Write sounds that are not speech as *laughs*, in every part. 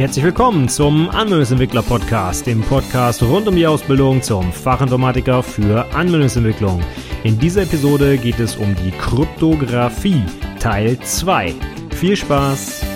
Herzlich willkommen zum Anwendungsentwickler Podcast, dem Podcast rund um die Ausbildung zum Fachinformatiker für Anwendungsentwicklung. In dieser Episode geht es um die Kryptographie, Teil 2. Viel Spaß!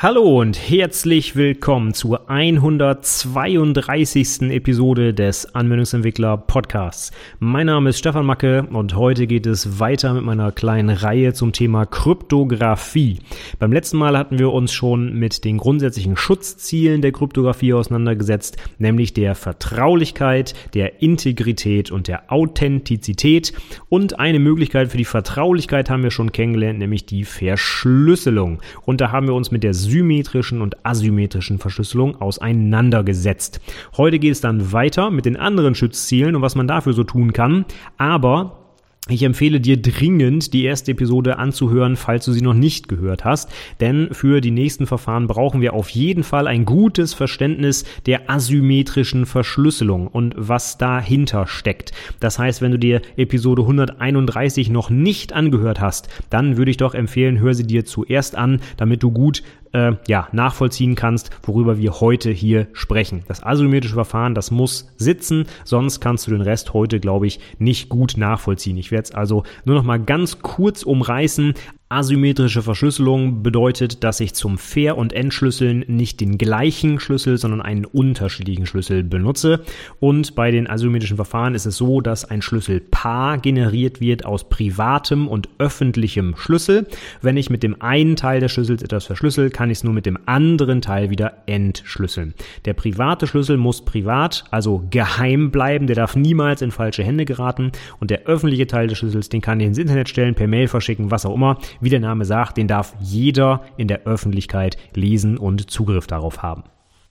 Hallo und herzlich willkommen zur 132. Episode des Anwendungsentwickler Podcasts. Mein Name ist Stefan Macke und heute geht es weiter mit meiner kleinen Reihe zum Thema Kryptographie. Beim letzten Mal hatten wir uns schon mit den grundsätzlichen Schutzzielen der Kryptographie auseinandergesetzt, nämlich der Vertraulichkeit, der Integrität und der Authentizität. Und eine Möglichkeit für die Vertraulichkeit haben wir schon kennengelernt, nämlich die Verschlüsselung. Und da haben wir uns mit der symmetrischen und asymmetrischen Verschlüsselung auseinandergesetzt. Heute geht es dann weiter mit den anderen Schutzzielen und was man dafür so tun kann. Aber ich empfehle dir dringend, die erste Episode anzuhören, falls du sie noch nicht gehört hast, denn für die nächsten Verfahren brauchen wir auf jeden Fall ein gutes Verständnis der asymmetrischen Verschlüsselung und was dahinter steckt. Das heißt, wenn du dir Episode 131 noch nicht angehört hast, dann würde ich doch empfehlen, hör sie dir zuerst an, damit du gut äh, ja, nachvollziehen kannst, worüber wir heute hier sprechen. Das asymmetrische Verfahren, das muss sitzen, sonst kannst du den Rest heute, glaube ich, nicht gut nachvollziehen. Ich werde es also nur noch mal ganz kurz umreißen. Asymmetrische Verschlüsselung bedeutet, dass ich zum Ver- und Entschlüsseln nicht den gleichen Schlüssel, sondern einen unterschiedlichen Schlüssel benutze. Und bei den asymmetrischen Verfahren ist es so, dass ein Schlüsselpaar generiert wird aus privatem und öffentlichem Schlüssel. Wenn ich mit dem einen Teil des Schlüssels etwas verschlüssel, kann ich es nur mit dem anderen Teil wieder entschlüsseln. Der private Schlüssel muss privat, also geheim bleiben, der darf niemals in falsche Hände geraten. Und der öffentliche Teil des Schlüssels, den kann ich ins Internet stellen, per Mail verschicken, was auch immer wie der Name sagt, den darf jeder in der Öffentlichkeit lesen und Zugriff darauf haben.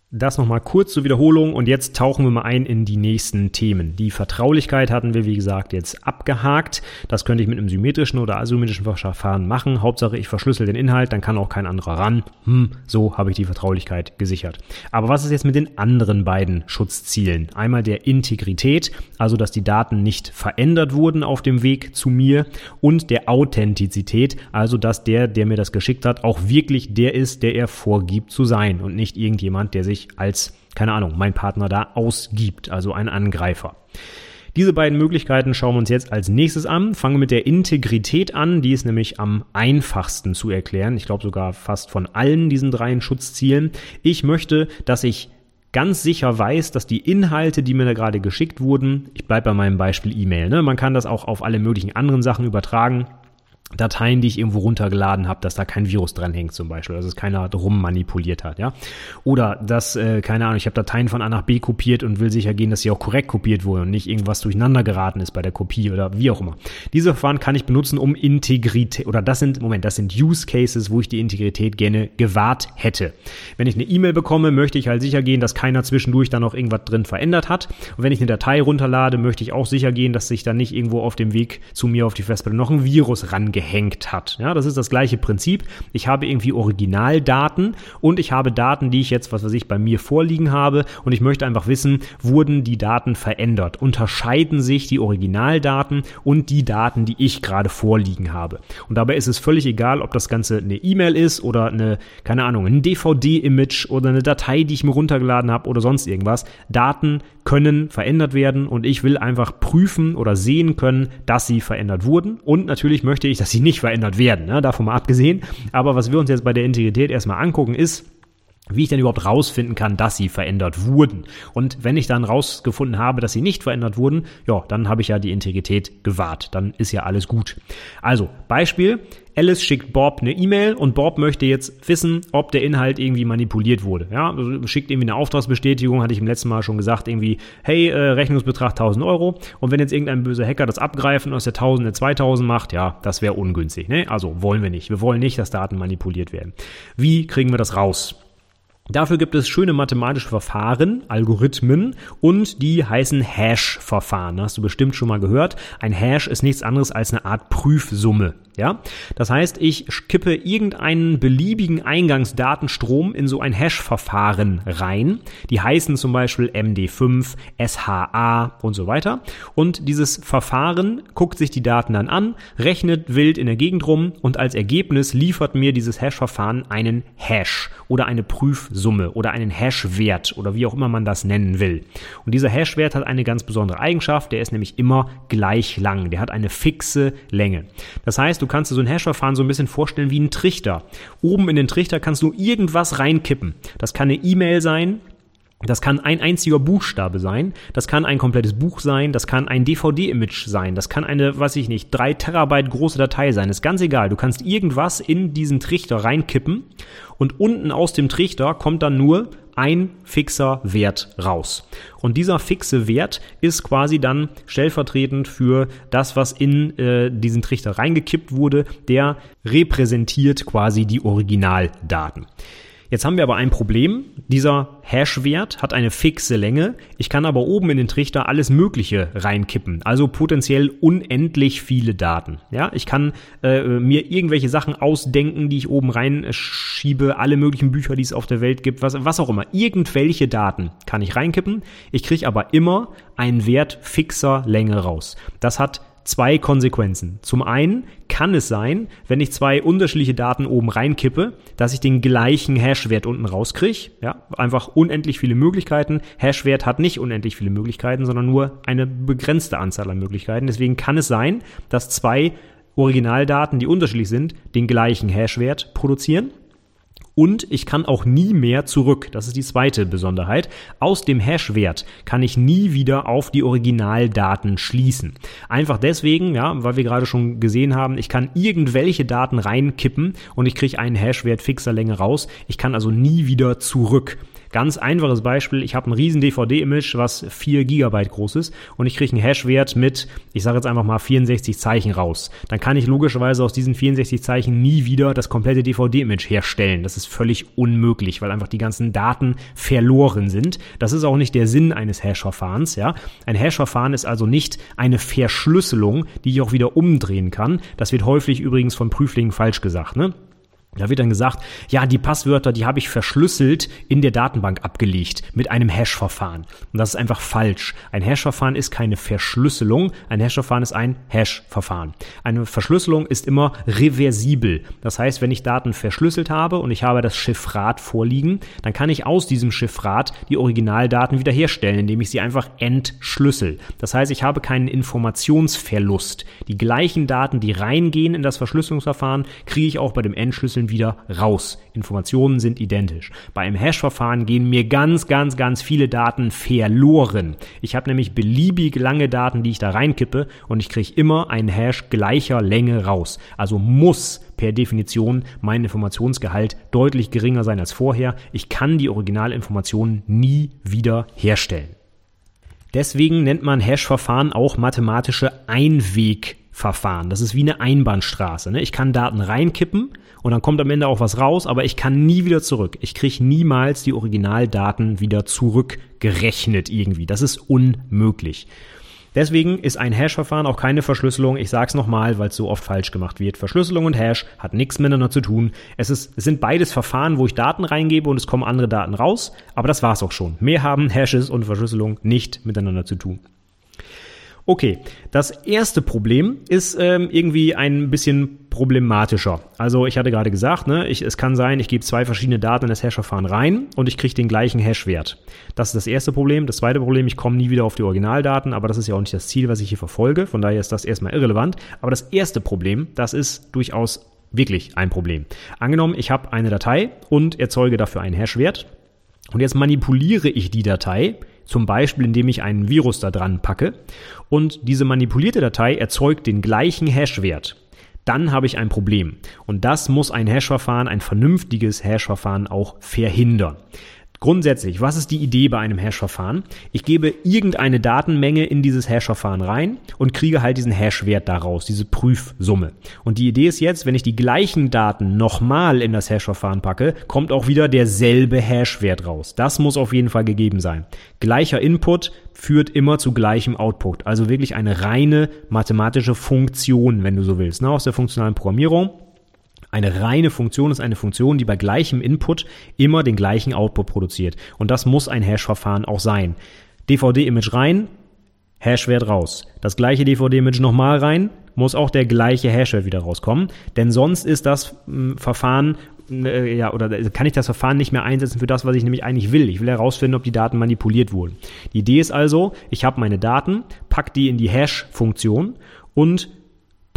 Das nochmal kurz zur Wiederholung und jetzt tauchen wir mal ein in die nächsten Themen. Die Vertraulichkeit hatten wir, wie gesagt, jetzt abgehakt. Das könnte ich mit einem symmetrischen oder asymmetrischen Verfahren machen. Hauptsache, ich verschlüssel den Inhalt, dann kann auch kein anderer ran. Hm, so habe ich die Vertraulichkeit gesichert. Aber was ist jetzt mit den anderen beiden Schutzzielen? Einmal der Integrität, also dass die Daten nicht verändert wurden auf dem Weg zu mir und der Authentizität, also dass der, der mir das geschickt hat, auch wirklich der ist, der er vorgibt zu sein und nicht irgendjemand, der sich sich als, keine Ahnung, mein Partner da ausgibt, also ein Angreifer. Diese beiden Möglichkeiten schauen wir uns jetzt als nächstes an. Fangen wir mit der Integrität an. Die ist nämlich am einfachsten zu erklären. Ich glaube sogar fast von allen diesen dreien Schutzzielen. Ich möchte, dass ich ganz sicher weiß, dass die Inhalte, die mir da gerade geschickt wurden, ich bleibe bei meinem Beispiel E-Mail, ne? man kann das auch auf alle möglichen anderen Sachen übertragen, Dateien, die ich irgendwo runtergeladen habe, dass da kein Virus dran hängt zum Beispiel, dass es keiner drum manipuliert hat, ja. Oder dass, äh, keine Ahnung, ich habe Dateien von A nach B kopiert und will sicher gehen, dass sie auch korrekt kopiert wurden und nicht irgendwas durcheinander geraten ist bei der Kopie oder wie auch immer. Diese Verfahren kann ich benutzen, um Integrität, oder das sind, Moment, das sind Use Cases, wo ich die Integrität gerne gewahrt hätte. Wenn ich eine E-Mail bekomme, möchte ich halt sicher gehen, dass keiner zwischendurch da noch irgendwas drin verändert hat. Und wenn ich eine Datei runterlade, möchte ich auch sicher gehen, dass sich da nicht irgendwo auf dem Weg zu mir auf die Festplatte noch ein Virus rangeht gehängt hat. Ja, das ist das gleiche Prinzip. Ich habe irgendwie Originaldaten und ich habe Daten, die ich jetzt, was weiß ich, bei mir vorliegen habe und ich möchte einfach wissen, wurden die Daten verändert? Unterscheiden sich die Originaldaten und die Daten, die ich gerade vorliegen habe? Und dabei ist es völlig egal, ob das Ganze eine E-Mail ist oder eine, keine Ahnung, ein DVD-Image oder eine Datei, die ich mir runtergeladen habe oder sonst irgendwas. Daten können verändert werden und ich will einfach prüfen oder sehen können, dass sie verändert wurden. Und natürlich möchte ich, dass sie nicht verändert werden, ne? davon mal abgesehen. Aber was wir uns jetzt bei der Integrität erstmal angucken, ist, wie ich denn überhaupt rausfinden kann, dass sie verändert wurden. Und wenn ich dann rausgefunden habe, dass sie nicht verändert wurden, ja, dann habe ich ja die Integrität gewahrt. Dann ist ja alles gut. Also, Beispiel. Alice schickt Bob eine E-Mail und Bob möchte jetzt wissen, ob der Inhalt irgendwie manipuliert wurde. Ja, also schickt irgendwie eine Auftragsbestätigung, hatte ich im letzten Mal schon gesagt, irgendwie, hey, äh, Rechnungsbetrag 1000 Euro. Und wenn jetzt irgendein böser Hacker das abgreift und aus der 1000 eine 2000 macht, ja, das wäre ungünstig. Ne? Also wollen wir nicht. Wir wollen nicht, dass Daten manipuliert werden. Wie kriegen wir das raus? Dafür gibt es schöne mathematische Verfahren, Algorithmen und die heißen Hash-Verfahren. Hast du bestimmt schon mal gehört. Ein Hash ist nichts anderes als eine Art Prüfsumme. Ja, das heißt, ich kippe irgendeinen beliebigen Eingangsdatenstrom in so ein Hash-Verfahren rein. Die heißen zum Beispiel MD5, SHA und so weiter. Und dieses Verfahren guckt sich die Daten dann an, rechnet wild in der Gegend rum und als Ergebnis liefert mir dieses Hash-Verfahren einen Hash oder eine Prüfsumme oder einen Hash-Wert oder wie auch immer man das nennen will. Und dieser Hash-Wert hat eine ganz besondere Eigenschaft, der ist nämlich immer gleich lang. Der hat eine fixe Länge. Das heißt, du kannst dir so ein Hash-Verfahren so ein bisschen vorstellen wie ein Trichter. Oben in den Trichter kannst du irgendwas reinkippen. Das kann eine E-Mail sein, das kann ein einziger Buchstabe sein, das kann ein komplettes Buch sein, das kann ein DVD-Image sein, das kann eine, weiß ich nicht, drei Terabyte große Datei sein. ist ganz egal. Du kannst irgendwas in diesen Trichter reinkippen und unten aus dem Trichter kommt dann nur ein fixer Wert raus. Und dieser fixe Wert ist quasi dann stellvertretend für das, was in äh, diesen Trichter reingekippt wurde. Der repräsentiert quasi die Originaldaten. Jetzt haben wir aber ein Problem. Dieser Hash-Wert hat eine fixe Länge. Ich kann aber oben in den Trichter alles Mögliche reinkippen. Also potenziell unendlich viele Daten. Ja, ich kann äh, mir irgendwelche Sachen ausdenken, die ich oben reinschiebe. Alle möglichen Bücher, die es auf der Welt gibt. Was, was auch immer. Irgendwelche Daten kann ich reinkippen. Ich kriege aber immer einen Wert fixer Länge raus. Das hat zwei Konsequenzen. Zum einen kann es sein, wenn ich zwei unterschiedliche Daten oben reinkippe, dass ich den gleichen Hashwert unten rauskriege. Ja, einfach unendlich viele Möglichkeiten. Hashwert hat nicht unendlich viele Möglichkeiten, sondern nur eine begrenzte Anzahl an Möglichkeiten. Deswegen kann es sein, dass zwei Originaldaten, die unterschiedlich sind, den gleichen Hashwert produzieren. Und ich kann auch nie mehr zurück. Das ist die zweite Besonderheit. Aus dem Hash-Wert kann ich nie wieder auf die Originaldaten schließen. Einfach deswegen, ja, weil wir gerade schon gesehen haben, ich kann irgendwelche Daten reinkippen und ich kriege einen Hash-Wert fixer Länge raus. Ich kann also nie wieder zurück. Ganz einfaches Beispiel, ich habe ein riesen DVD-Image, was 4 GB groß ist und ich kriege einen Hash-Wert mit, ich sage jetzt einfach mal 64 Zeichen raus. Dann kann ich logischerweise aus diesen 64 Zeichen nie wieder das komplette DVD-Image herstellen. Das ist völlig unmöglich, weil einfach die ganzen Daten verloren sind. Das ist auch nicht der Sinn eines Hash-Verfahrens. Ja? Ein Hash-Verfahren ist also nicht eine Verschlüsselung, die ich auch wieder umdrehen kann. Das wird häufig übrigens von Prüflingen falsch gesagt. Ne? Da wird dann gesagt, ja, die Passwörter, die habe ich verschlüsselt in der Datenbank abgelegt mit einem Hash-Verfahren. Und das ist einfach falsch. Ein Hash-Verfahren ist keine Verschlüsselung. Ein Hash-Verfahren ist ein Hash-Verfahren. Eine Verschlüsselung ist immer reversibel. Das heißt, wenn ich Daten verschlüsselt habe und ich habe das Chiffrat vorliegen, dann kann ich aus diesem Chiffrat die Originaldaten wiederherstellen, indem ich sie einfach entschlüssel. Das heißt, ich habe keinen Informationsverlust. Die gleichen Daten, die reingehen in das Verschlüsselungsverfahren, kriege ich auch bei dem Entschlüsseln wieder raus. Informationen sind identisch. Bei einem Hash-Verfahren gehen mir ganz, ganz, ganz viele Daten verloren. Ich habe nämlich beliebig lange Daten, die ich da reinkippe und ich kriege immer einen Hash gleicher Länge raus. Also muss per Definition mein Informationsgehalt deutlich geringer sein als vorher. Ich kann die Originalinformationen nie wieder herstellen. Deswegen nennt man Hash-Verfahren auch mathematische Einwegverfahren. Das ist wie eine Einbahnstraße. Ne? Ich kann Daten reinkippen und dann kommt am Ende auch was raus, aber ich kann nie wieder zurück. Ich kriege niemals die Originaldaten wieder zurückgerechnet irgendwie. Das ist unmöglich. Deswegen ist ein Hash-Verfahren auch keine Verschlüsselung. Ich sage es nochmal, weil es so oft falsch gemacht wird. Verschlüsselung und Hash hat nichts miteinander zu tun. Es, ist, es sind beides Verfahren, wo ich Daten reingebe und es kommen andere Daten raus. Aber das war's auch schon. Mehr haben Hashes und Verschlüsselung nicht miteinander zu tun. Okay, das erste Problem ist ähm, irgendwie ein bisschen problematischer. Also ich hatte gerade gesagt, ne, ich, es kann sein, ich gebe zwei verschiedene Daten in das Hash-Verfahren rein und ich kriege den gleichen Hash-Wert. Das ist das erste Problem. Das zweite Problem, ich komme nie wieder auf die Originaldaten, aber das ist ja auch nicht das Ziel, was ich hier verfolge. Von daher ist das erstmal irrelevant. Aber das erste Problem, das ist durchaus wirklich ein Problem. Angenommen, ich habe eine Datei und erzeuge dafür einen Hash-Wert. Und jetzt manipuliere ich die Datei zum Beispiel, indem ich einen Virus da dran packe und diese manipulierte Datei erzeugt den gleichen Hash-Wert. Dann habe ich ein Problem. Und das muss ein Hash-Verfahren, ein vernünftiges Hash-Verfahren auch verhindern. Grundsätzlich, was ist die Idee bei einem Hash-Verfahren? Ich gebe irgendeine Datenmenge in dieses Hash-Verfahren rein und kriege halt diesen Hash-Wert daraus, diese Prüfsumme. Und die Idee ist jetzt, wenn ich die gleichen Daten nochmal in das Hash-Verfahren packe, kommt auch wieder derselbe Hash-Wert raus. Das muss auf jeden Fall gegeben sein. Gleicher Input führt immer zu gleichem Output. Also wirklich eine reine mathematische Funktion, wenn du so willst, ne, aus der funktionalen Programmierung. Eine reine Funktion ist eine Funktion, die bei gleichem Input immer den gleichen Output produziert. Und das muss ein Hash-Verfahren auch sein. DVD-Image rein, Hashwert raus. Das gleiche DVD-Image nochmal rein, muss auch der gleiche Hashwert wieder rauskommen. Denn sonst ist das äh, Verfahren, äh, ja, oder kann ich das Verfahren nicht mehr einsetzen für das, was ich nämlich eigentlich will. Ich will herausfinden, ob die Daten manipuliert wurden. Die Idee ist also, ich habe meine Daten, pack die in die Hash-Funktion und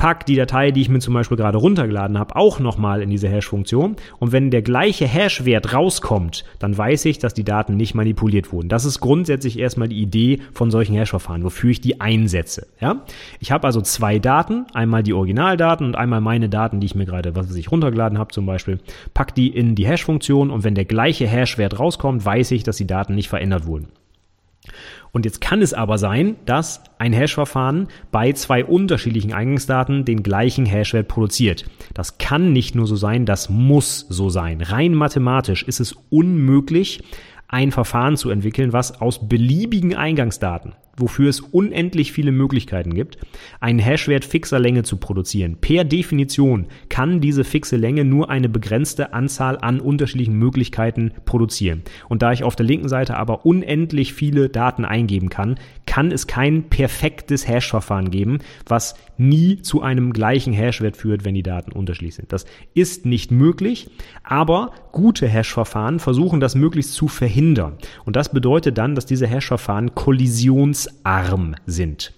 pack die Datei, die ich mir zum Beispiel gerade runtergeladen habe, auch nochmal in diese Hash-Funktion. Und wenn der gleiche Hash-Wert rauskommt, dann weiß ich, dass die Daten nicht manipuliert wurden. Das ist grundsätzlich erstmal die Idee von solchen Hash-Verfahren, wofür ich die einsetze. Ja? Ich habe also zwei Daten, einmal die Originaldaten und einmal meine Daten, die ich mir gerade, was ich, runtergeladen habe zum Beispiel, pack die in die Hash-Funktion und wenn der gleiche Hash-Wert rauskommt, weiß ich, dass die Daten nicht verändert wurden. Und jetzt kann es aber sein, dass ein Hash-Verfahren bei zwei unterschiedlichen Eingangsdaten den gleichen Hashwert produziert. Das kann nicht nur so sein, das muss so sein. Rein mathematisch ist es unmöglich, ein Verfahren zu entwickeln, was aus beliebigen Eingangsdaten wofür es unendlich viele Möglichkeiten gibt, einen Hashwert fixer Länge zu produzieren. Per Definition kann diese fixe Länge nur eine begrenzte Anzahl an unterschiedlichen Möglichkeiten produzieren. Und da ich auf der linken Seite aber unendlich viele Daten eingeben kann, kann es kein perfektes Hash-Verfahren geben, was nie zu einem gleichen Hashwert führt, wenn die Daten unterschiedlich sind. Das ist nicht möglich, aber gute Hash-Verfahren versuchen das möglichst zu verhindern. Und das bedeutet dann, dass diese Hash-Verfahren kollisions arm sind.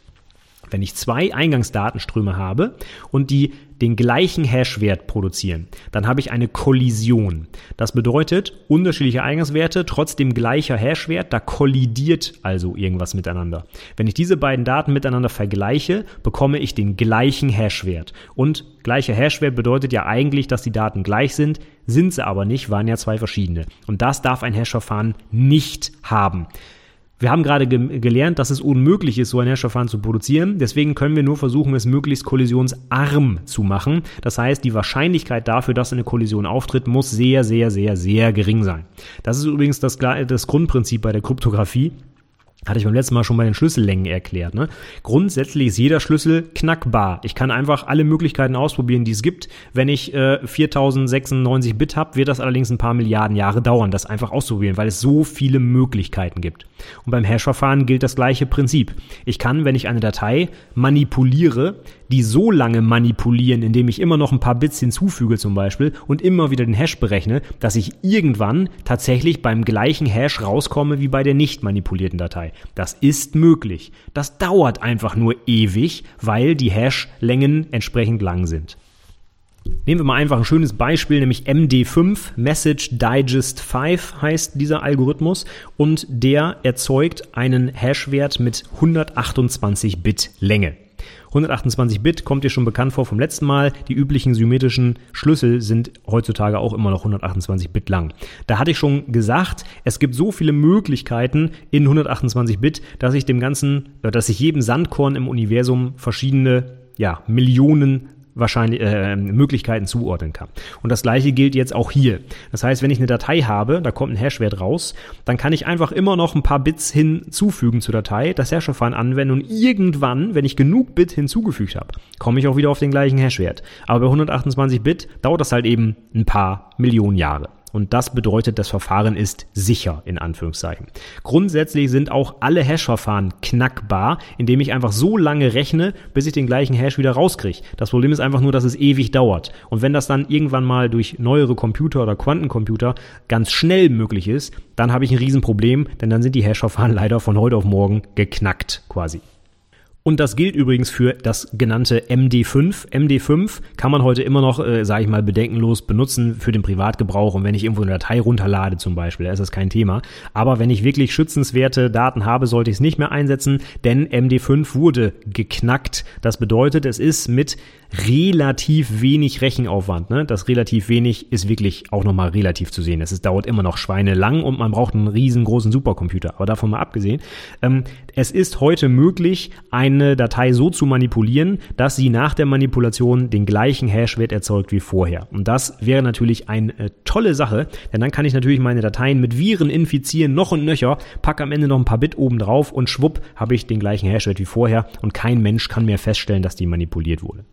Wenn ich zwei Eingangsdatenströme habe und die den gleichen Hashwert produzieren, dann habe ich eine Kollision. Das bedeutet, unterschiedliche Eingangswerte, trotzdem gleicher Hashwert, da kollidiert also irgendwas miteinander. Wenn ich diese beiden Daten miteinander vergleiche, bekomme ich den gleichen Hashwert. Und gleicher Hashwert bedeutet ja eigentlich, dass die Daten gleich sind, sind sie aber nicht, waren ja zwei verschiedene. Und das darf ein Hashverfahren nicht haben. Wir haben gerade ge gelernt, dass es unmöglich ist, so ein Herrscherverfahren zu produzieren. Deswegen können wir nur versuchen, es möglichst kollisionsarm zu machen. Das heißt, die Wahrscheinlichkeit dafür, dass eine Kollision auftritt, muss sehr, sehr, sehr, sehr gering sein. Das ist übrigens das, das Grundprinzip bei der Kryptographie. Hatte ich beim letzten Mal schon bei den Schlüssellängen erklärt. Ne? Grundsätzlich ist jeder Schlüssel knackbar. Ich kann einfach alle Möglichkeiten ausprobieren, die es gibt. Wenn ich äh, 4096 Bit habe, wird das allerdings ein paar Milliarden Jahre dauern, das einfach auszuprobieren, weil es so viele Möglichkeiten gibt. Und beim Hash-Verfahren gilt das gleiche Prinzip. Ich kann, wenn ich eine Datei manipuliere, die so lange manipulieren, indem ich immer noch ein paar Bits hinzufüge zum Beispiel und immer wieder den Hash berechne, dass ich irgendwann tatsächlich beim gleichen Hash rauskomme wie bei der nicht manipulierten Datei. Das ist möglich. Das dauert einfach nur ewig, weil die Hash-Längen entsprechend lang sind. Nehmen wir mal einfach ein schönes Beispiel, nämlich MD5, Message Digest 5 heißt dieser Algorithmus und der erzeugt einen Hashwert mit 128 Bit Länge. 128 Bit kommt dir schon bekannt vor vom letzten Mal. Die üblichen symmetrischen Schlüssel sind heutzutage auch immer noch 128 Bit lang. Da hatte ich schon gesagt, es gibt so viele Möglichkeiten in 128 Bit, dass ich dem ganzen, dass ich jedem Sandkorn im Universum verschiedene ja, Millionen wahrscheinlich äh, Möglichkeiten zuordnen kann. Und das gleiche gilt jetzt auch hier. Das heißt, wenn ich eine Datei habe, da kommt ein Hashwert raus, dann kann ich einfach immer noch ein paar Bits hinzufügen zur Datei, das Hashverfahren anwenden und irgendwann, wenn ich genug Bit hinzugefügt habe, komme ich auch wieder auf den gleichen Hashwert. Aber bei 128 Bit dauert das halt eben ein paar Millionen Jahre. Und das bedeutet, das Verfahren ist sicher, in Anführungszeichen. Grundsätzlich sind auch alle Hash-Verfahren knackbar, indem ich einfach so lange rechne, bis ich den gleichen Hash wieder rauskriege. Das Problem ist einfach nur, dass es ewig dauert. Und wenn das dann irgendwann mal durch neuere Computer oder Quantencomputer ganz schnell möglich ist, dann habe ich ein Riesenproblem, denn dann sind die Hash-Verfahren *laughs* leider von heute auf morgen geknackt quasi. Und das gilt übrigens für das genannte MD5. MD5 kann man heute immer noch, äh, sage ich mal, bedenkenlos benutzen für den Privatgebrauch. Und wenn ich irgendwo eine Datei runterlade zum Beispiel, da ist das kein Thema. Aber wenn ich wirklich schützenswerte Daten habe, sollte ich es nicht mehr einsetzen, denn MD5 wurde geknackt. Das bedeutet, es ist mit relativ wenig Rechenaufwand. Ne? Das relativ wenig ist wirklich auch nochmal relativ zu sehen. Es dauert immer noch Schweine lang und man braucht einen riesengroßen Supercomputer. Aber davon mal abgesehen, ähm, es ist heute möglich, eine Datei so zu manipulieren, dass sie nach der Manipulation den gleichen Hashwert erzeugt wie vorher. Und das wäre natürlich eine äh, tolle Sache, denn dann kann ich natürlich meine Dateien mit Viren infizieren, noch und nöcher, packe am Ende noch ein paar Bit oben drauf und schwupp habe ich den gleichen Hashwert wie vorher und kein Mensch kann mehr feststellen, dass die manipuliert wurde.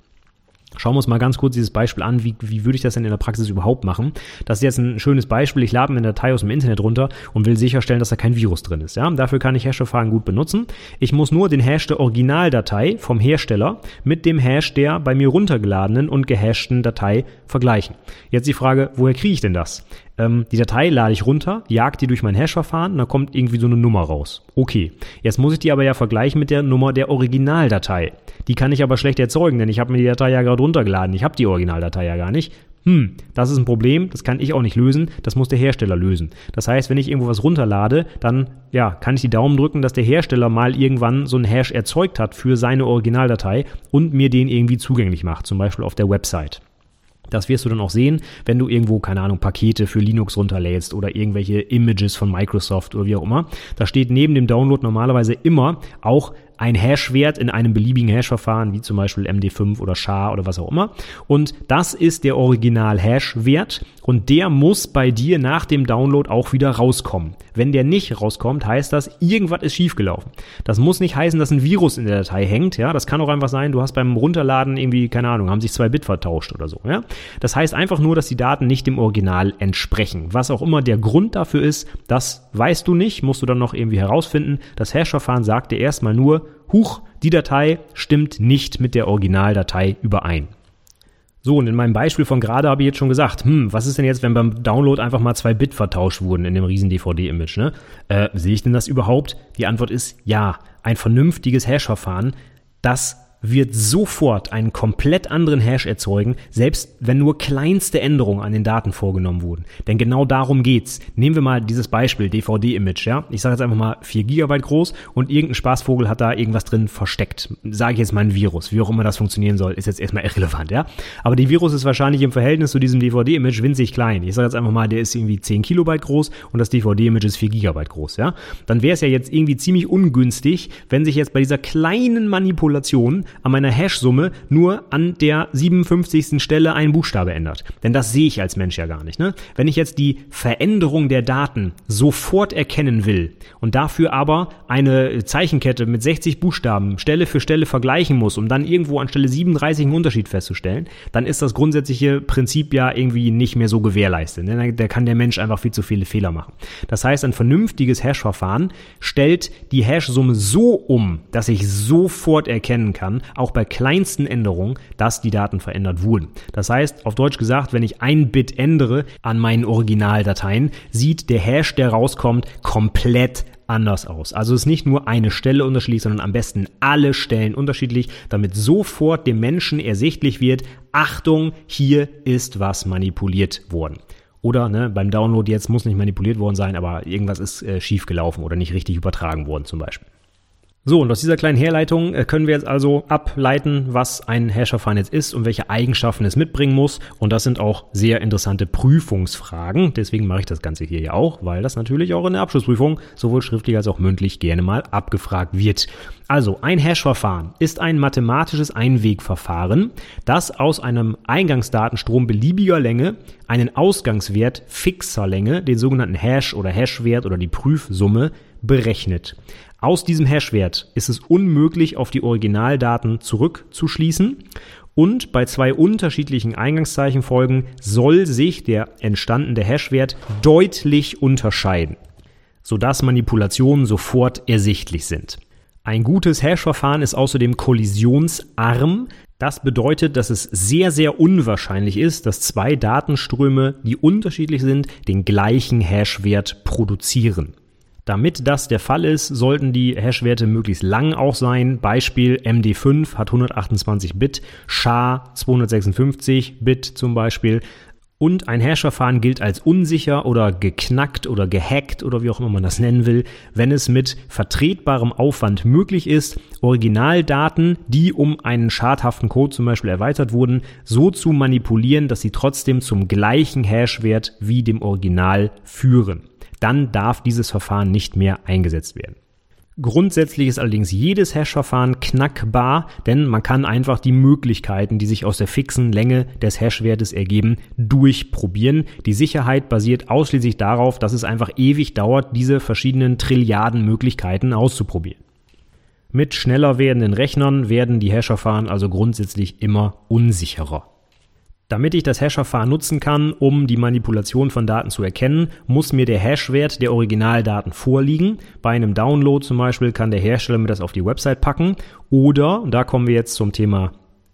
Schauen wir uns mal ganz kurz dieses Beispiel an. Wie, wie würde ich das denn in der Praxis überhaupt machen? Das ist jetzt ein schönes Beispiel. Ich lade mir eine Datei aus dem Internet runter und will sicherstellen, dass da kein Virus drin ist. Ja? Dafür kann ich Hash-Verfahren gut benutzen. Ich muss nur den Hash der Originaldatei vom Hersteller mit dem Hash der bei mir runtergeladenen und gehashten Datei vergleichen. Jetzt die Frage, woher kriege ich denn das? Ähm, die Datei lade ich runter, jag die durch mein Hash-Verfahren, dann kommt irgendwie so eine Nummer raus. Okay, jetzt muss ich die aber ja vergleichen mit der Nummer der Originaldatei. Die kann ich aber schlecht erzeugen, denn ich habe mir die Datei ja gerade runtergeladen. Ich habe die Originaldatei ja gar nicht. Hm, das ist ein Problem, das kann ich auch nicht lösen, das muss der Hersteller lösen. Das heißt, wenn ich irgendwo was runterlade, dann ja, kann ich die Daumen drücken, dass der Hersteller mal irgendwann so einen Hash erzeugt hat für seine Originaldatei und mir den irgendwie zugänglich macht, zum Beispiel auf der Website. Das wirst du dann auch sehen, wenn du irgendwo, keine Ahnung, Pakete für Linux runterlädst oder irgendwelche Images von Microsoft oder wie auch immer. Da steht neben dem Download normalerweise immer auch ein Hashwert in einem beliebigen Hash-Verfahren, wie zum Beispiel MD5 oder SHA oder was auch immer. Und das ist der Original-Hash-Wert und der muss bei dir nach dem Download auch wieder rauskommen. Wenn der nicht rauskommt, heißt das, irgendwas ist schiefgelaufen. Das muss nicht heißen, dass ein Virus in der Datei hängt, ja. Das kann auch einfach sein, du hast beim Runterladen irgendwie, keine Ahnung, haben sich zwei Bit vertauscht oder so, ja. Das heißt einfach nur, dass die Daten nicht dem Original entsprechen. Was auch immer der Grund dafür ist, das weißt du nicht, musst du dann noch irgendwie herausfinden. Das Hash-Verfahren sagt dir erstmal nur, huch, die Datei stimmt nicht mit der Originaldatei überein. So, und in meinem Beispiel von gerade habe ich jetzt schon gesagt, hm, was ist denn jetzt, wenn beim Download einfach mal zwei Bit vertauscht wurden in dem riesen DVD-Image, ne? Äh, sehe ich denn das überhaupt? Die Antwort ist ja. Ein vernünftiges Hash-Verfahren, das wird sofort einen komplett anderen Hash erzeugen, selbst wenn nur kleinste Änderungen an den Daten vorgenommen wurden. Denn genau darum geht's. Nehmen wir mal dieses Beispiel DVD-Image, ja. Ich sage jetzt einfach mal 4 GB groß und irgendein Spaßvogel hat da irgendwas drin versteckt. Sage ich jetzt mal ein Virus. Wie auch immer das funktionieren soll, ist jetzt erstmal irrelevant, ja. Aber die Virus ist wahrscheinlich im Verhältnis zu diesem DVD-Image winzig klein. Ich sage jetzt einfach mal, der ist irgendwie 10 Kilobyte groß und das DVD-Image ist 4 GB groß, ja. Dann wäre es ja jetzt irgendwie ziemlich ungünstig, wenn sich jetzt bei dieser kleinen Manipulation an meiner Hash-Summe nur an der 57. Stelle ein Buchstabe ändert. Denn das sehe ich als Mensch ja gar nicht. Ne? Wenn ich jetzt die Veränderung der Daten sofort erkennen will und dafür aber eine Zeichenkette mit 60 Buchstaben Stelle für Stelle vergleichen muss, um dann irgendwo an Stelle 37 einen Unterschied festzustellen, dann ist das grundsätzliche Prinzip ja irgendwie nicht mehr so gewährleistet. Ne? Da kann der Mensch einfach viel zu viele Fehler machen. Das heißt, ein vernünftiges Hash-Verfahren stellt die Hash-Summe so um, dass ich sofort erkennen kann, auch bei kleinsten Änderungen, dass die Daten verändert wurden. Das heißt, auf Deutsch gesagt, wenn ich ein Bit ändere an meinen Originaldateien, sieht der Hash, der rauskommt, komplett anders aus. Also ist nicht nur eine Stelle unterschiedlich, sondern am besten alle Stellen unterschiedlich, damit sofort dem Menschen ersichtlich wird, Achtung, hier ist was manipuliert worden. Oder ne, beim Download jetzt muss nicht manipuliert worden sein, aber irgendwas ist äh, schief gelaufen oder nicht richtig übertragen worden zum Beispiel. So, und aus dieser kleinen Herleitung äh, können wir jetzt also ableiten, was ein Hasher-Verfahren jetzt ist und welche Eigenschaften es mitbringen muss. Und das sind auch sehr interessante Prüfungsfragen. Deswegen mache ich das Ganze hier ja auch, weil das natürlich auch in der Abschlussprüfung sowohl schriftlich als auch mündlich gerne mal abgefragt wird. Also, ein Hash-Verfahren ist ein mathematisches Einwegverfahren, das aus einem Eingangsdatenstrom beliebiger Länge einen Ausgangswert fixer Länge, den sogenannten Hash oder Hashwert oder die Prüfsumme, berechnet. Aus diesem Hashwert ist es unmöglich, auf die Originaldaten zurückzuschließen. Und bei zwei unterschiedlichen Eingangszeichenfolgen soll sich der entstandene Hashwert deutlich unterscheiden, sodass Manipulationen sofort ersichtlich sind. Ein gutes Hash-Verfahren ist außerdem kollisionsarm. Das bedeutet, dass es sehr, sehr unwahrscheinlich ist, dass zwei Datenströme, die unterschiedlich sind, den gleichen Hashwert produzieren. Damit das der Fall ist, sollten die Hashwerte möglichst lang auch sein. Beispiel MD5 hat 128 Bit, SHA 256 Bit zum Beispiel. Und ein Hashverfahren gilt als unsicher oder geknackt oder gehackt oder wie auch immer man das nennen will, wenn es mit vertretbarem Aufwand möglich ist, Originaldaten, die um einen schadhaften Code zum Beispiel erweitert wurden, so zu manipulieren, dass sie trotzdem zum gleichen Hashwert wie dem Original führen. Dann darf dieses Verfahren nicht mehr eingesetzt werden. Grundsätzlich ist allerdings jedes Hash-Verfahren knackbar, denn man kann einfach die Möglichkeiten, die sich aus der fixen Länge des Hash-Wertes ergeben, durchprobieren. Die Sicherheit basiert ausschließlich darauf, dass es einfach ewig dauert, diese verschiedenen Trilliarden Möglichkeiten auszuprobieren. Mit schneller werdenden Rechnern werden die Hash-Verfahren also grundsätzlich immer unsicherer. Damit ich das Hash-Verfahren nutzen kann, um die Manipulation von Daten zu erkennen, muss mir der Hashwert der Originaldaten vorliegen. Bei einem Download zum Beispiel kann der Hersteller mir das auf die Website packen. Oder, und da kommen wir jetzt zum Thema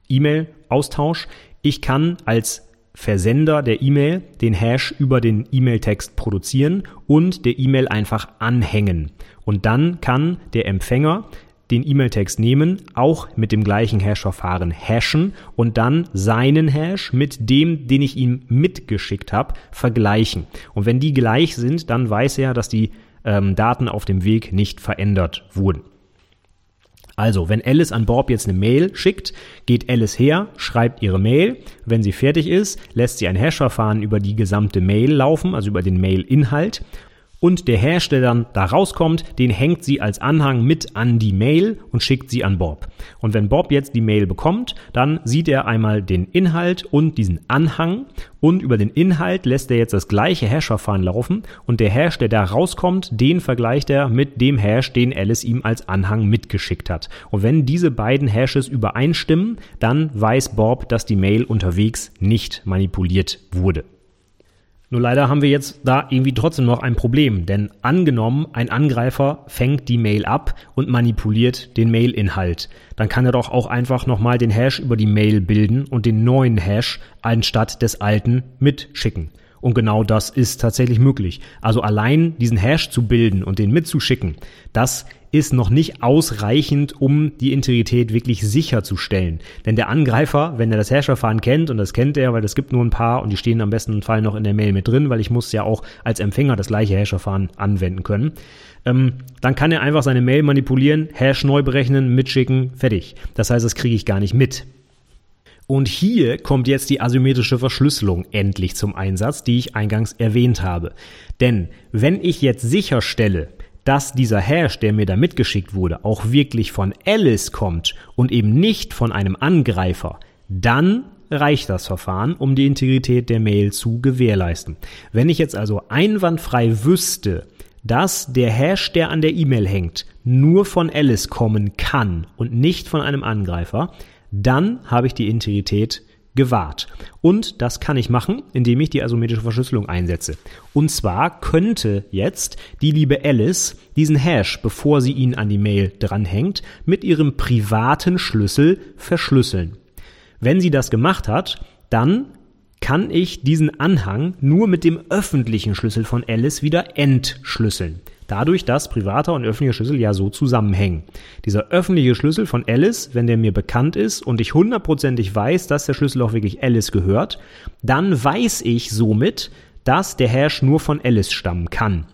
E-Mail-Austausch, ich kann als Versender der E-Mail den Hash über den E-Mail-Text produzieren und der E-Mail einfach anhängen. Und dann kann der Empfänger den E-Mail-Text nehmen, auch mit dem gleichen Hash-Verfahren hashen und dann seinen Hash mit dem, den ich ihm mitgeschickt habe, vergleichen. Und wenn die gleich sind, dann weiß er, dass die ähm, Daten auf dem Weg nicht verändert wurden. Also, wenn Alice an Bob jetzt eine Mail schickt, geht Alice her, schreibt ihre Mail. Wenn sie fertig ist, lässt sie ein Hash-Verfahren über die gesamte Mail laufen, also über den Mail-Inhalt und der dann da rauskommt, den hängt sie als Anhang mit an die Mail und schickt sie an Bob. Und wenn Bob jetzt die Mail bekommt, dann sieht er einmal den Inhalt und diesen Anhang und über den Inhalt lässt er jetzt das gleiche Hash-Verfahren laufen und der Hash, der da rauskommt, den vergleicht er mit dem Hash, den Alice ihm als Anhang mitgeschickt hat. Und wenn diese beiden Hashes übereinstimmen, dann weiß Bob, dass die Mail unterwegs nicht manipuliert wurde. Nur leider haben wir jetzt da irgendwie trotzdem noch ein Problem, denn angenommen, ein Angreifer fängt die Mail ab und manipuliert den Mail-Inhalt, dann kann er doch auch einfach nochmal den Hash über die Mail bilden und den neuen Hash anstatt des alten mitschicken. Und genau das ist tatsächlich möglich. Also allein diesen Hash zu bilden und den mitzuschicken, das ist noch nicht ausreichend, um die Integrität wirklich sicherzustellen. Denn der Angreifer, wenn er das Hash-Verfahren kennt, und das kennt er, weil es gibt nur ein paar und die stehen am besten Fall noch in der Mail mit drin, weil ich muss ja auch als Empfänger das gleiche Hash-Verfahren anwenden können, ähm, dann kann er einfach seine Mail manipulieren, Hash neu berechnen, mitschicken, fertig. Das heißt, das kriege ich gar nicht mit. Und hier kommt jetzt die asymmetrische Verschlüsselung endlich zum Einsatz, die ich eingangs erwähnt habe. Denn wenn ich jetzt sicherstelle, dass dieser Hash, der mir da mitgeschickt wurde, auch wirklich von Alice kommt und eben nicht von einem Angreifer, dann reicht das Verfahren, um die Integrität der Mail zu gewährleisten. Wenn ich jetzt also einwandfrei wüsste, dass der Hash, der an der E-Mail hängt, nur von Alice kommen kann und nicht von einem Angreifer, dann habe ich die Integrität gewahrt. Und das kann ich machen, indem ich die asymmetrische Verschlüsselung einsetze. Und zwar könnte jetzt die liebe Alice diesen Hash, bevor sie ihn an die Mail dranhängt, mit ihrem privaten Schlüssel verschlüsseln. Wenn sie das gemacht hat, dann kann ich diesen Anhang nur mit dem öffentlichen Schlüssel von Alice wieder entschlüsseln. Dadurch, dass privater und öffentlicher Schlüssel ja so zusammenhängen. Dieser öffentliche Schlüssel von Alice, wenn der mir bekannt ist und ich hundertprozentig weiß, dass der Schlüssel auch wirklich Alice gehört, dann weiß ich somit, dass der Hash nur von Alice stammen kann.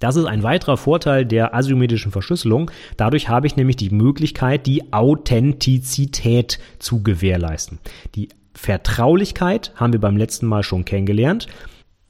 Das ist ein weiterer Vorteil der asymmetrischen Verschlüsselung. Dadurch habe ich nämlich die Möglichkeit, die Authentizität zu gewährleisten. Die Vertraulichkeit haben wir beim letzten Mal schon kennengelernt.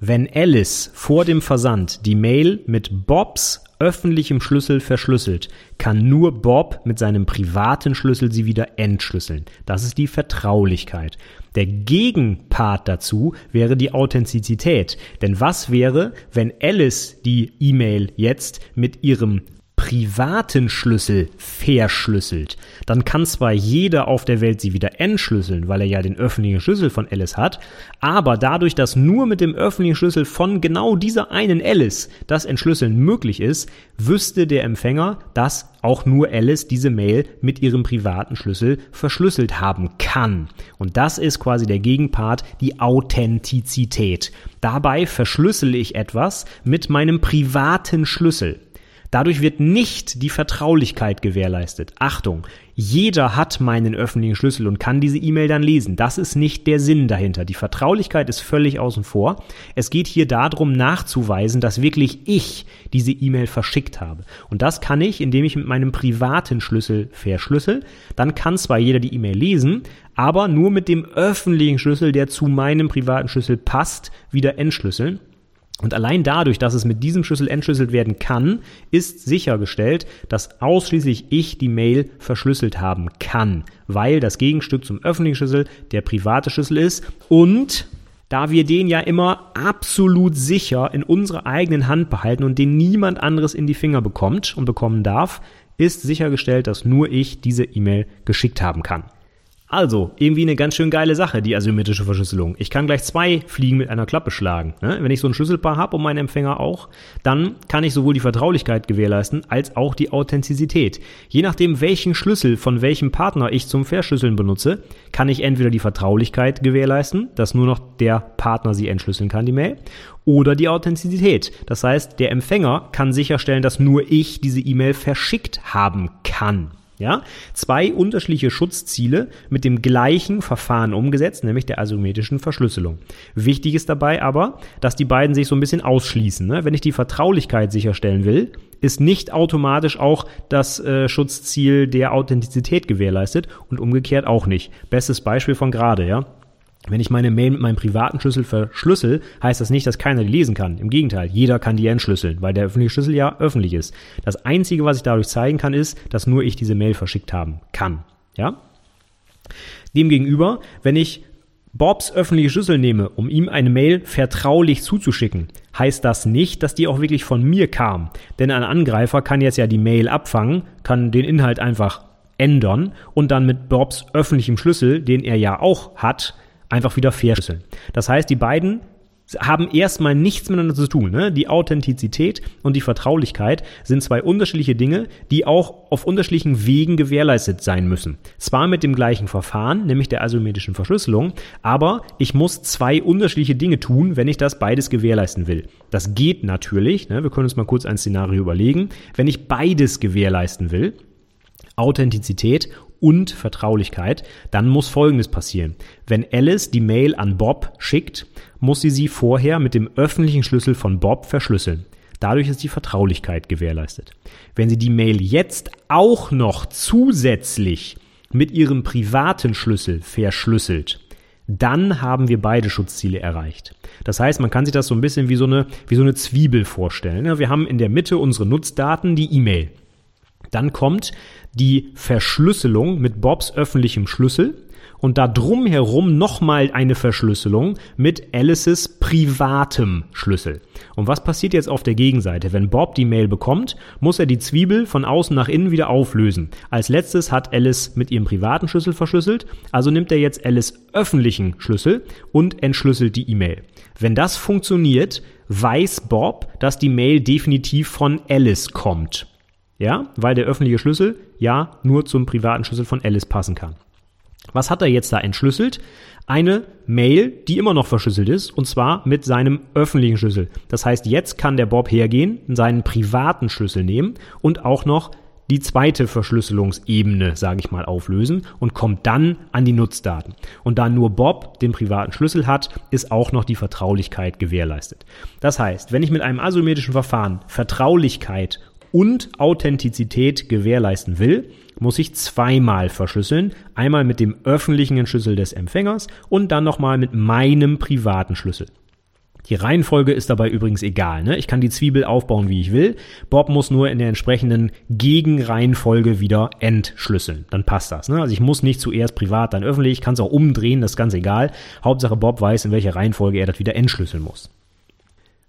Wenn Alice vor dem Versand die Mail mit Bobs öffentlichem Schlüssel verschlüsselt, kann nur Bob mit seinem privaten Schlüssel sie wieder entschlüsseln. Das ist die Vertraulichkeit. Der Gegenpart dazu wäre die Authentizität. Denn was wäre, wenn Alice die E-Mail jetzt mit ihrem privaten Schlüssel verschlüsselt, dann kann zwar jeder auf der Welt sie wieder entschlüsseln, weil er ja den öffentlichen Schlüssel von Alice hat, aber dadurch, dass nur mit dem öffentlichen Schlüssel von genau dieser einen Alice das Entschlüsseln möglich ist, wüsste der Empfänger, dass auch nur Alice diese Mail mit ihrem privaten Schlüssel verschlüsselt haben kann. Und das ist quasi der Gegenpart, die Authentizität. Dabei verschlüssel ich etwas mit meinem privaten Schlüssel. Dadurch wird nicht die Vertraulichkeit gewährleistet. Achtung, jeder hat meinen öffentlichen Schlüssel und kann diese E-Mail dann lesen. Das ist nicht der Sinn dahinter. Die Vertraulichkeit ist völlig außen vor. Es geht hier darum nachzuweisen, dass wirklich ich diese E-Mail verschickt habe. Und das kann ich, indem ich mit meinem privaten Schlüssel verschlüssel. Dann kann zwar jeder die E-Mail lesen, aber nur mit dem öffentlichen Schlüssel, der zu meinem privaten Schlüssel passt, wieder entschlüsseln. Und allein dadurch, dass es mit diesem Schlüssel entschlüsselt werden kann, ist sichergestellt, dass ausschließlich ich die Mail verschlüsselt haben kann, weil das Gegenstück zum öffentlichen Schlüssel der private Schlüssel ist und da wir den ja immer absolut sicher in unserer eigenen Hand behalten und den niemand anderes in die Finger bekommt und bekommen darf, ist sichergestellt, dass nur ich diese E-Mail geschickt haben kann. Also, irgendwie eine ganz schön geile Sache, die asymmetrische Verschlüsselung. Ich kann gleich zwei Fliegen mit einer Klappe schlagen. Ne? Wenn ich so ein Schlüsselpaar habe und meinen Empfänger auch, dann kann ich sowohl die Vertraulichkeit gewährleisten als auch die Authentizität. Je nachdem, welchen Schlüssel von welchem Partner ich zum Verschlüsseln benutze, kann ich entweder die Vertraulichkeit gewährleisten, dass nur noch der Partner sie entschlüsseln kann, die Mail, oder die Authentizität. Das heißt, der Empfänger kann sicherstellen, dass nur ich diese E-Mail verschickt haben kann. Ja, zwei unterschiedliche Schutzziele mit dem gleichen Verfahren umgesetzt, nämlich der asymmetrischen Verschlüsselung. Wichtig ist dabei aber, dass die beiden sich so ein bisschen ausschließen. Ne? Wenn ich die Vertraulichkeit sicherstellen will, ist nicht automatisch auch das äh, Schutzziel der Authentizität gewährleistet und umgekehrt auch nicht. Bestes Beispiel von gerade, ja. Wenn ich meine Mail mit meinem privaten Schlüssel verschlüssel, heißt das nicht, dass keiner die lesen kann. Im Gegenteil, jeder kann die entschlüsseln, weil der öffentliche Schlüssel ja öffentlich ist. Das Einzige, was ich dadurch zeigen kann, ist, dass nur ich diese Mail verschickt haben kann. Ja? Demgegenüber, wenn ich Bobs öffentliche Schlüssel nehme, um ihm eine Mail vertraulich zuzuschicken, heißt das nicht, dass die auch wirklich von mir kam. Denn ein Angreifer kann jetzt ja die Mail abfangen, kann den Inhalt einfach ändern und dann mit Bobs öffentlichem Schlüssel, den er ja auch hat, einfach wieder verschlüsseln. Das heißt, die beiden haben erstmal nichts miteinander zu tun. Ne? Die Authentizität und die Vertraulichkeit sind zwei unterschiedliche Dinge, die auch auf unterschiedlichen Wegen gewährleistet sein müssen. Zwar mit dem gleichen Verfahren, nämlich der asymmetrischen Verschlüsselung, aber ich muss zwei unterschiedliche Dinge tun, wenn ich das beides gewährleisten will. Das geht natürlich, ne? wir können uns mal kurz ein Szenario überlegen, wenn ich beides gewährleisten will, Authentizität und Vertraulichkeit, dann muss Folgendes passieren. Wenn Alice die Mail an Bob schickt, muss sie sie vorher mit dem öffentlichen Schlüssel von Bob verschlüsseln. Dadurch ist die Vertraulichkeit gewährleistet. Wenn sie die Mail jetzt auch noch zusätzlich mit ihrem privaten Schlüssel verschlüsselt, dann haben wir beide Schutzziele erreicht. Das heißt, man kann sich das so ein bisschen wie so eine, wie so eine Zwiebel vorstellen. Wir haben in der Mitte unsere Nutzdaten, die E-Mail. Dann kommt die Verschlüsselung mit Bobs öffentlichem Schlüssel und da drumherum nochmal eine Verschlüsselung mit Alices privatem Schlüssel. Und was passiert jetzt auf der Gegenseite? Wenn Bob die Mail bekommt, muss er die Zwiebel von außen nach innen wieder auflösen. Als letztes hat Alice mit ihrem privaten Schlüssel verschlüsselt, also nimmt er jetzt Alice öffentlichen Schlüssel und entschlüsselt die E-Mail. Wenn das funktioniert, weiß Bob, dass die Mail definitiv von Alice kommt. Ja, weil der öffentliche Schlüssel ja nur zum privaten Schlüssel von Alice passen kann. Was hat er jetzt da entschlüsselt? Eine Mail, die immer noch verschlüsselt ist, und zwar mit seinem öffentlichen Schlüssel. Das heißt, jetzt kann der Bob hergehen, seinen privaten Schlüssel nehmen und auch noch die zweite Verschlüsselungsebene, sage ich mal, auflösen und kommt dann an die Nutzdaten. Und da nur Bob den privaten Schlüssel hat, ist auch noch die Vertraulichkeit gewährleistet. Das heißt, wenn ich mit einem asymmetrischen Verfahren Vertraulichkeit und Authentizität gewährleisten will, muss ich zweimal verschlüsseln. Einmal mit dem öffentlichen Schlüssel des Empfängers und dann nochmal mit meinem privaten Schlüssel. Die Reihenfolge ist dabei übrigens egal. Ne? Ich kann die Zwiebel aufbauen, wie ich will. Bob muss nur in der entsprechenden Gegenreihenfolge wieder entschlüsseln. Dann passt das. Ne? Also ich muss nicht zuerst privat, dann öffentlich. Ich kann es auch umdrehen, das ist ganz egal. Hauptsache Bob weiß, in welcher Reihenfolge er das wieder entschlüsseln muss.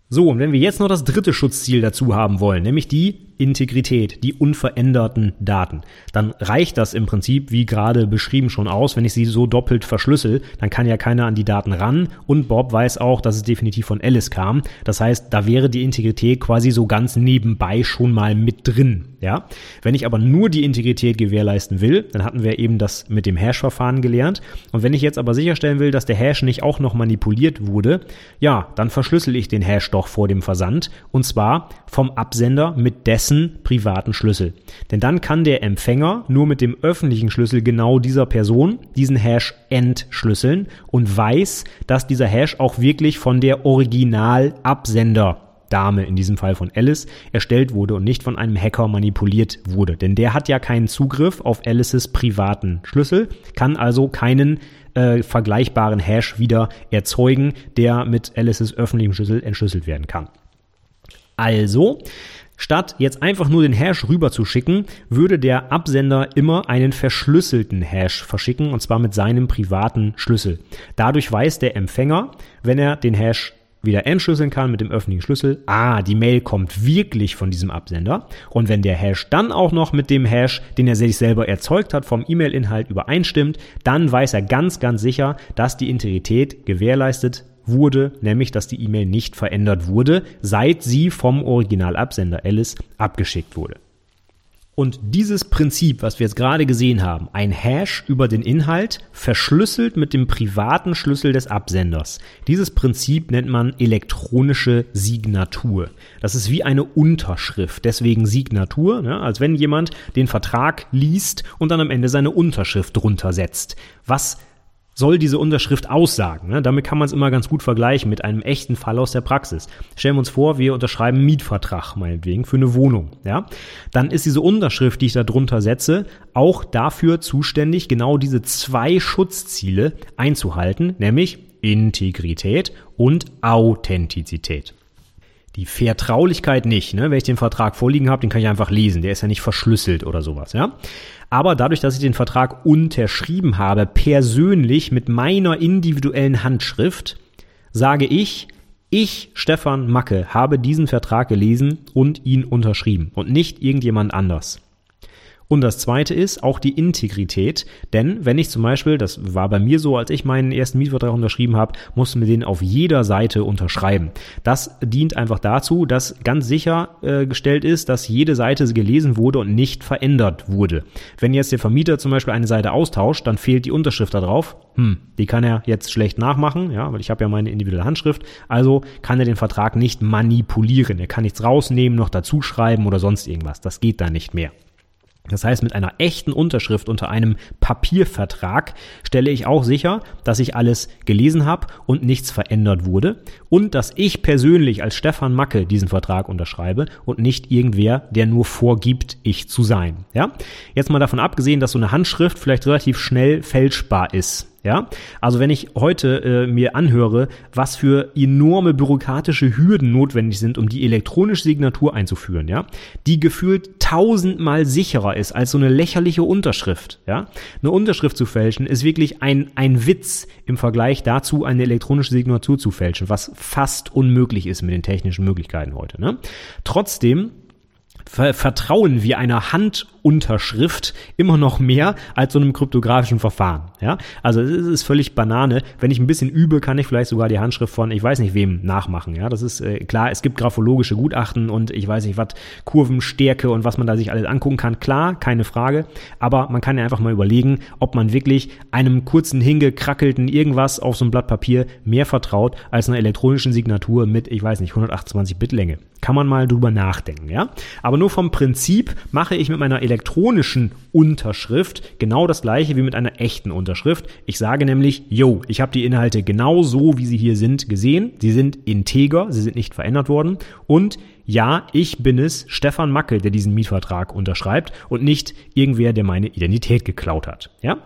So, und wenn wir jetzt noch das dritte Schutzziel dazu haben wollen, nämlich die Integrität, die unveränderten Daten, dann reicht das im Prinzip, wie gerade beschrieben, schon aus. Wenn ich sie so doppelt verschlüssel, dann kann ja keiner an die Daten ran und Bob weiß auch, dass es definitiv von Alice kam. Das heißt, da wäre die Integrität quasi so ganz nebenbei schon mal mit drin. Ja, wenn ich aber nur die Integrität gewährleisten will, dann hatten wir eben das mit dem Hash-Verfahren gelernt. Und wenn ich jetzt aber sicherstellen will, dass der Hash nicht auch noch manipuliert wurde, ja, dann verschlüssel ich den Hash doch vor dem Versand und zwar vom Absender mit dessen dessen privaten Schlüssel. Denn dann kann der Empfänger nur mit dem öffentlichen Schlüssel genau dieser Person diesen Hash entschlüsseln und weiß, dass dieser Hash auch wirklich von der Originalabsender Dame, in diesem Fall von Alice, erstellt wurde und nicht von einem Hacker manipuliert wurde. Denn der hat ja keinen Zugriff auf Alices privaten Schlüssel, kann also keinen äh, vergleichbaren Hash wieder erzeugen, der mit Alices öffentlichem Schlüssel entschlüsselt werden kann. Also, Statt jetzt einfach nur den Hash rüber zu schicken, würde der Absender immer einen verschlüsselten Hash verschicken und zwar mit seinem privaten Schlüssel. Dadurch weiß der Empfänger, wenn er den Hash wieder entschlüsseln kann mit dem öffentlichen Schlüssel, ah, die Mail kommt wirklich von diesem Absender. Und wenn der Hash dann auch noch mit dem Hash, den er sich selber erzeugt hat, vom E-Mail-Inhalt übereinstimmt, dann weiß er ganz, ganz sicher, dass die Integrität gewährleistet wurde, nämlich dass die E-Mail nicht verändert wurde, seit sie vom Originalabsender Alice abgeschickt wurde. Und dieses Prinzip, was wir jetzt gerade gesehen haben, ein Hash über den Inhalt, verschlüsselt mit dem privaten Schlüssel des Absenders. Dieses Prinzip nennt man elektronische Signatur. Das ist wie eine Unterschrift, deswegen Signatur, ne? als wenn jemand den Vertrag liest und dann am Ende seine Unterschrift drunter setzt. Was soll diese Unterschrift aussagen. Ne? Damit kann man es immer ganz gut vergleichen mit einem echten Fall aus der Praxis. Stellen wir uns vor, wir unterschreiben einen Mietvertrag meinetwegen für eine Wohnung. Ja? Dann ist diese Unterschrift, die ich da drunter setze, auch dafür zuständig, genau diese zwei Schutzziele einzuhalten, nämlich Integrität und Authentizität. Die Vertraulichkeit nicht, ne? Wenn ich den Vertrag vorliegen habe, den kann ich einfach lesen. Der ist ja nicht verschlüsselt oder sowas, ja. Aber dadurch, dass ich den Vertrag unterschrieben habe, persönlich mit meiner individuellen Handschrift, sage ich, ich, Stefan Macke, habe diesen Vertrag gelesen und ihn unterschrieben und nicht irgendjemand anders. Und das zweite ist auch die Integrität. Denn wenn ich zum Beispiel, das war bei mir so, als ich meinen ersten Mietvertrag unterschrieben habe, mussten wir den auf jeder Seite unterschreiben. Das dient einfach dazu, dass ganz sicher äh, gestellt ist, dass jede Seite gelesen wurde und nicht verändert wurde. Wenn jetzt der Vermieter zum Beispiel eine Seite austauscht, dann fehlt die Unterschrift da drauf. Hm, die kann er jetzt schlecht nachmachen, ja, weil ich habe ja meine individuelle Handschrift. Also kann er den Vertrag nicht manipulieren. Er kann nichts rausnehmen, noch dazu schreiben oder sonst irgendwas. Das geht da nicht mehr. Das heißt, mit einer echten Unterschrift unter einem Papiervertrag stelle ich auch sicher, dass ich alles gelesen habe und nichts verändert wurde und dass ich persönlich als Stefan Macke diesen Vertrag unterschreibe und nicht irgendwer, der nur vorgibt, ich zu sein. Ja? Jetzt mal davon abgesehen, dass so eine Handschrift vielleicht relativ schnell fälschbar ist. Ja, also wenn ich heute äh, mir anhöre, was für enorme bürokratische Hürden notwendig sind, um die elektronische Signatur einzuführen, ja, die gefühlt tausendmal sicherer ist als so eine lächerliche Unterschrift, ja. Eine Unterschrift zu fälschen ist wirklich ein, ein Witz im Vergleich dazu, eine elektronische Signatur zu fälschen, was fast unmöglich ist mit den technischen Möglichkeiten heute, ne. Trotzdem vertrauen wir einer Handunterschrift immer noch mehr als so einem kryptografischen Verfahren. Ja, also es ist völlig Banane. Wenn ich ein bisschen übe, kann ich vielleicht sogar die Handschrift von ich weiß nicht wem nachmachen. Ja, das ist äh, klar. Es gibt graphologische Gutachten und ich weiß nicht was Kurvenstärke und was man da sich alles angucken kann. Klar, keine Frage. Aber man kann ja einfach mal überlegen, ob man wirklich einem kurzen hingekrackelten irgendwas auf so einem Blatt Papier mehr vertraut als einer elektronischen Signatur mit ich weiß nicht 128 Bit Länge. Kann man mal drüber nachdenken. Ja, aber nur vom Prinzip mache ich mit meiner elektronischen Unterschrift genau das gleiche wie mit einer echten Unterschrift. Ich sage nämlich, yo, ich habe die Inhalte genau so, wie sie hier sind, gesehen. Sie sind integer, sie sind nicht verändert worden. Und ja, ich bin es, Stefan Macke, der diesen Mietvertrag unterschreibt und nicht irgendwer, der meine Identität geklaut hat. Ja?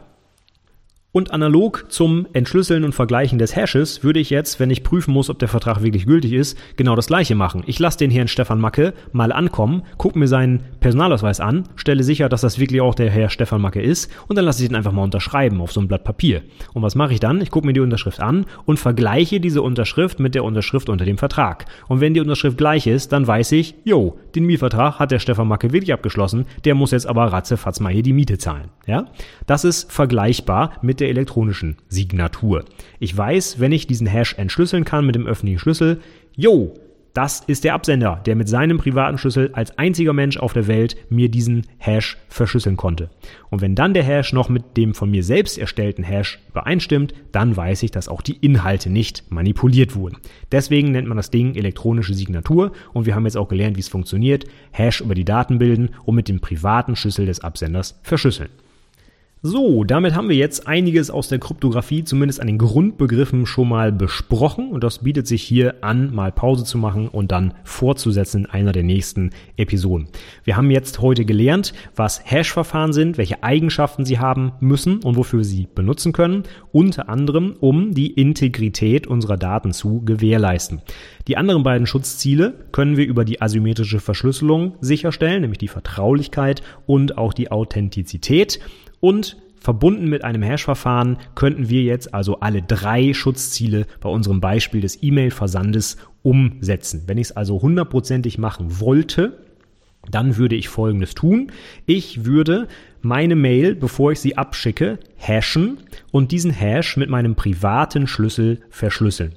Und analog zum Entschlüsseln und Vergleichen des Hashes würde ich jetzt, wenn ich prüfen muss, ob der Vertrag wirklich gültig ist, genau das gleiche machen. Ich lasse den Herrn Stefan Macke mal ankommen, gucke mir seinen Personalausweis an, stelle sicher, dass das wirklich auch der Herr Stefan Macke ist und dann lasse ich ihn einfach mal unterschreiben auf so ein Blatt Papier. Und was mache ich dann? Ich gucke mir die Unterschrift an und vergleiche diese Unterschrift mit der Unterschrift unter dem Vertrag. Und wenn die Unterschrift gleich ist, dann weiß ich, jo, den Mietvertrag hat der Stefan Macke wirklich abgeschlossen, der muss jetzt aber ratzefatz mal hier die Miete zahlen. Ja? Das ist vergleichbar mit der elektronischen Signatur. Ich weiß, wenn ich diesen Hash entschlüsseln kann mit dem öffentlichen Schlüssel, jo, Das ist der Absender, der mit seinem privaten Schlüssel als einziger Mensch auf der Welt mir diesen Hash verschlüsseln konnte. Und wenn dann der Hash noch mit dem von mir selbst erstellten Hash übereinstimmt, dann weiß ich, dass auch die Inhalte nicht manipuliert wurden. Deswegen nennt man das Ding elektronische Signatur und wir haben jetzt auch gelernt, wie es funktioniert. Hash über die Daten bilden und mit dem privaten Schlüssel des Absenders verschlüsseln. So, damit haben wir jetzt einiges aus der Kryptographie, zumindest an den Grundbegriffen schon mal besprochen und das bietet sich hier an, mal Pause zu machen und dann fortzusetzen in einer der nächsten Episoden. Wir haben jetzt heute gelernt, was Hash-Verfahren sind, welche Eigenschaften sie haben müssen und wofür wir sie benutzen können, unter anderem um die Integrität unserer Daten zu gewährleisten. Die anderen beiden Schutzziele können wir über die asymmetrische Verschlüsselung sicherstellen, nämlich die Vertraulichkeit und auch die Authentizität. Und verbunden mit einem Hash-Verfahren könnten wir jetzt also alle drei Schutzziele bei unserem Beispiel des E-Mail-Versandes umsetzen. Wenn ich es also hundertprozentig machen wollte, dann würde ich Folgendes tun. Ich würde meine Mail, bevor ich sie abschicke, hashen und diesen Hash mit meinem privaten Schlüssel verschlüsseln.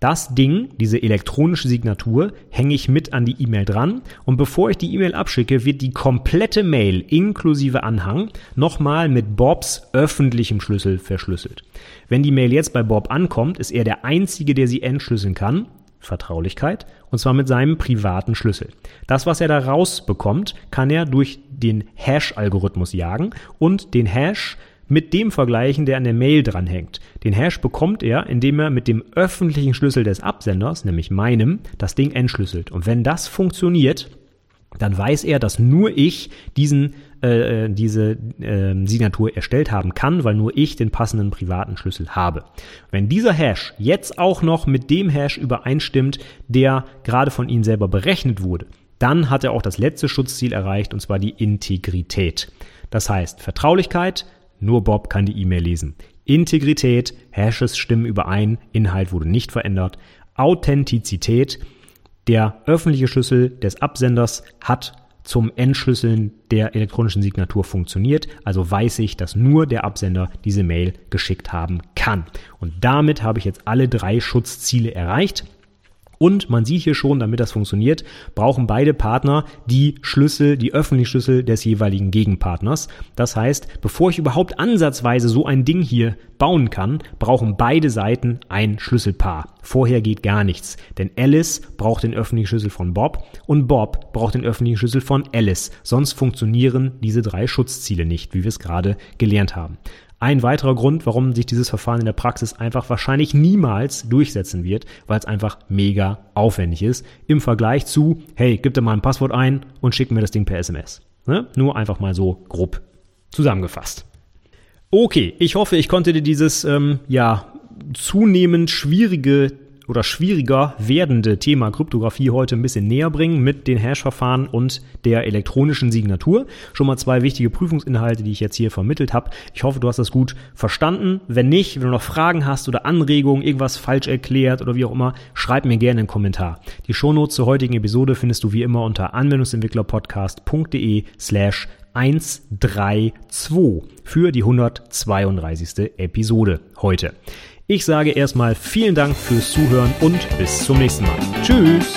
Das Ding, diese elektronische Signatur, hänge ich mit an die E-Mail dran und bevor ich die E-Mail abschicke, wird die komplette Mail inklusive Anhang nochmal mit Bobs öffentlichem Schlüssel verschlüsselt. Wenn die Mail jetzt bei Bob ankommt, ist er der Einzige, der sie entschlüsseln kann, Vertraulichkeit, und zwar mit seinem privaten Schlüssel. Das, was er da rausbekommt, kann er durch den Hash-Algorithmus jagen und den Hash mit dem vergleichen, der an der Mail dranhängt. Den Hash bekommt er, indem er mit dem öffentlichen Schlüssel des Absenders, nämlich meinem, das Ding entschlüsselt. Und wenn das funktioniert, dann weiß er, dass nur ich diesen äh, äh, diese äh, Signatur erstellt haben kann, weil nur ich den passenden privaten Schlüssel habe. Wenn dieser Hash jetzt auch noch mit dem Hash übereinstimmt, der gerade von Ihnen selber berechnet wurde, dann hat er auch das letzte Schutzziel erreicht, und zwar die Integrität. Das heißt Vertraulichkeit, nur Bob kann die E-Mail lesen. Integrität, Hashes stimmen überein, Inhalt wurde nicht verändert. Authentizität, der öffentliche Schlüssel des Absenders hat zum Entschlüsseln der elektronischen Signatur funktioniert. Also weiß ich, dass nur der Absender diese Mail geschickt haben kann. Und damit habe ich jetzt alle drei Schutzziele erreicht. Und man sieht hier schon, damit das funktioniert, brauchen beide Partner die Schlüssel, die öffentlichen Schlüssel des jeweiligen Gegenpartners. Das heißt, bevor ich überhaupt ansatzweise so ein Ding hier bauen kann, brauchen beide Seiten ein Schlüsselpaar. Vorher geht gar nichts, denn Alice braucht den öffentlichen Schlüssel von Bob und Bob braucht den öffentlichen Schlüssel von Alice. Sonst funktionieren diese drei Schutzziele nicht, wie wir es gerade gelernt haben. Ein weiterer Grund, warum sich dieses Verfahren in der Praxis einfach wahrscheinlich niemals durchsetzen wird, weil es einfach mega aufwendig ist im Vergleich zu, hey, gib dir mal ein Passwort ein und schick mir das Ding per SMS. Ne? Nur einfach mal so grob zusammengefasst. Okay, ich hoffe, ich konnte dir dieses ähm, ja zunehmend schwierige oder schwieriger werdende Thema Kryptographie heute ein bisschen näher bringen mit den Hash-Verfahren und der elektronischen Signatur. Schon mal zwei wichtige Prüfungsinhalte, die ich jetzt hier vermittelt habe. Ich hoffe, du hast das gut verstanden. Wenn nicht, wenn du noch Fragen hast oder Anregungen, irgendwas falsch erklärt oder wie auch immer, schreib mir gerne einen Kommentar. Die Shownotes zur heutigen Episode findest du wie immer unter anwendungsentwicklerpodcast.de slash 132 für die 132. Episode heute. Ich sage erstmal vielen Dank fürs Zuhören und bis zum nächsten Mal. Tschüss!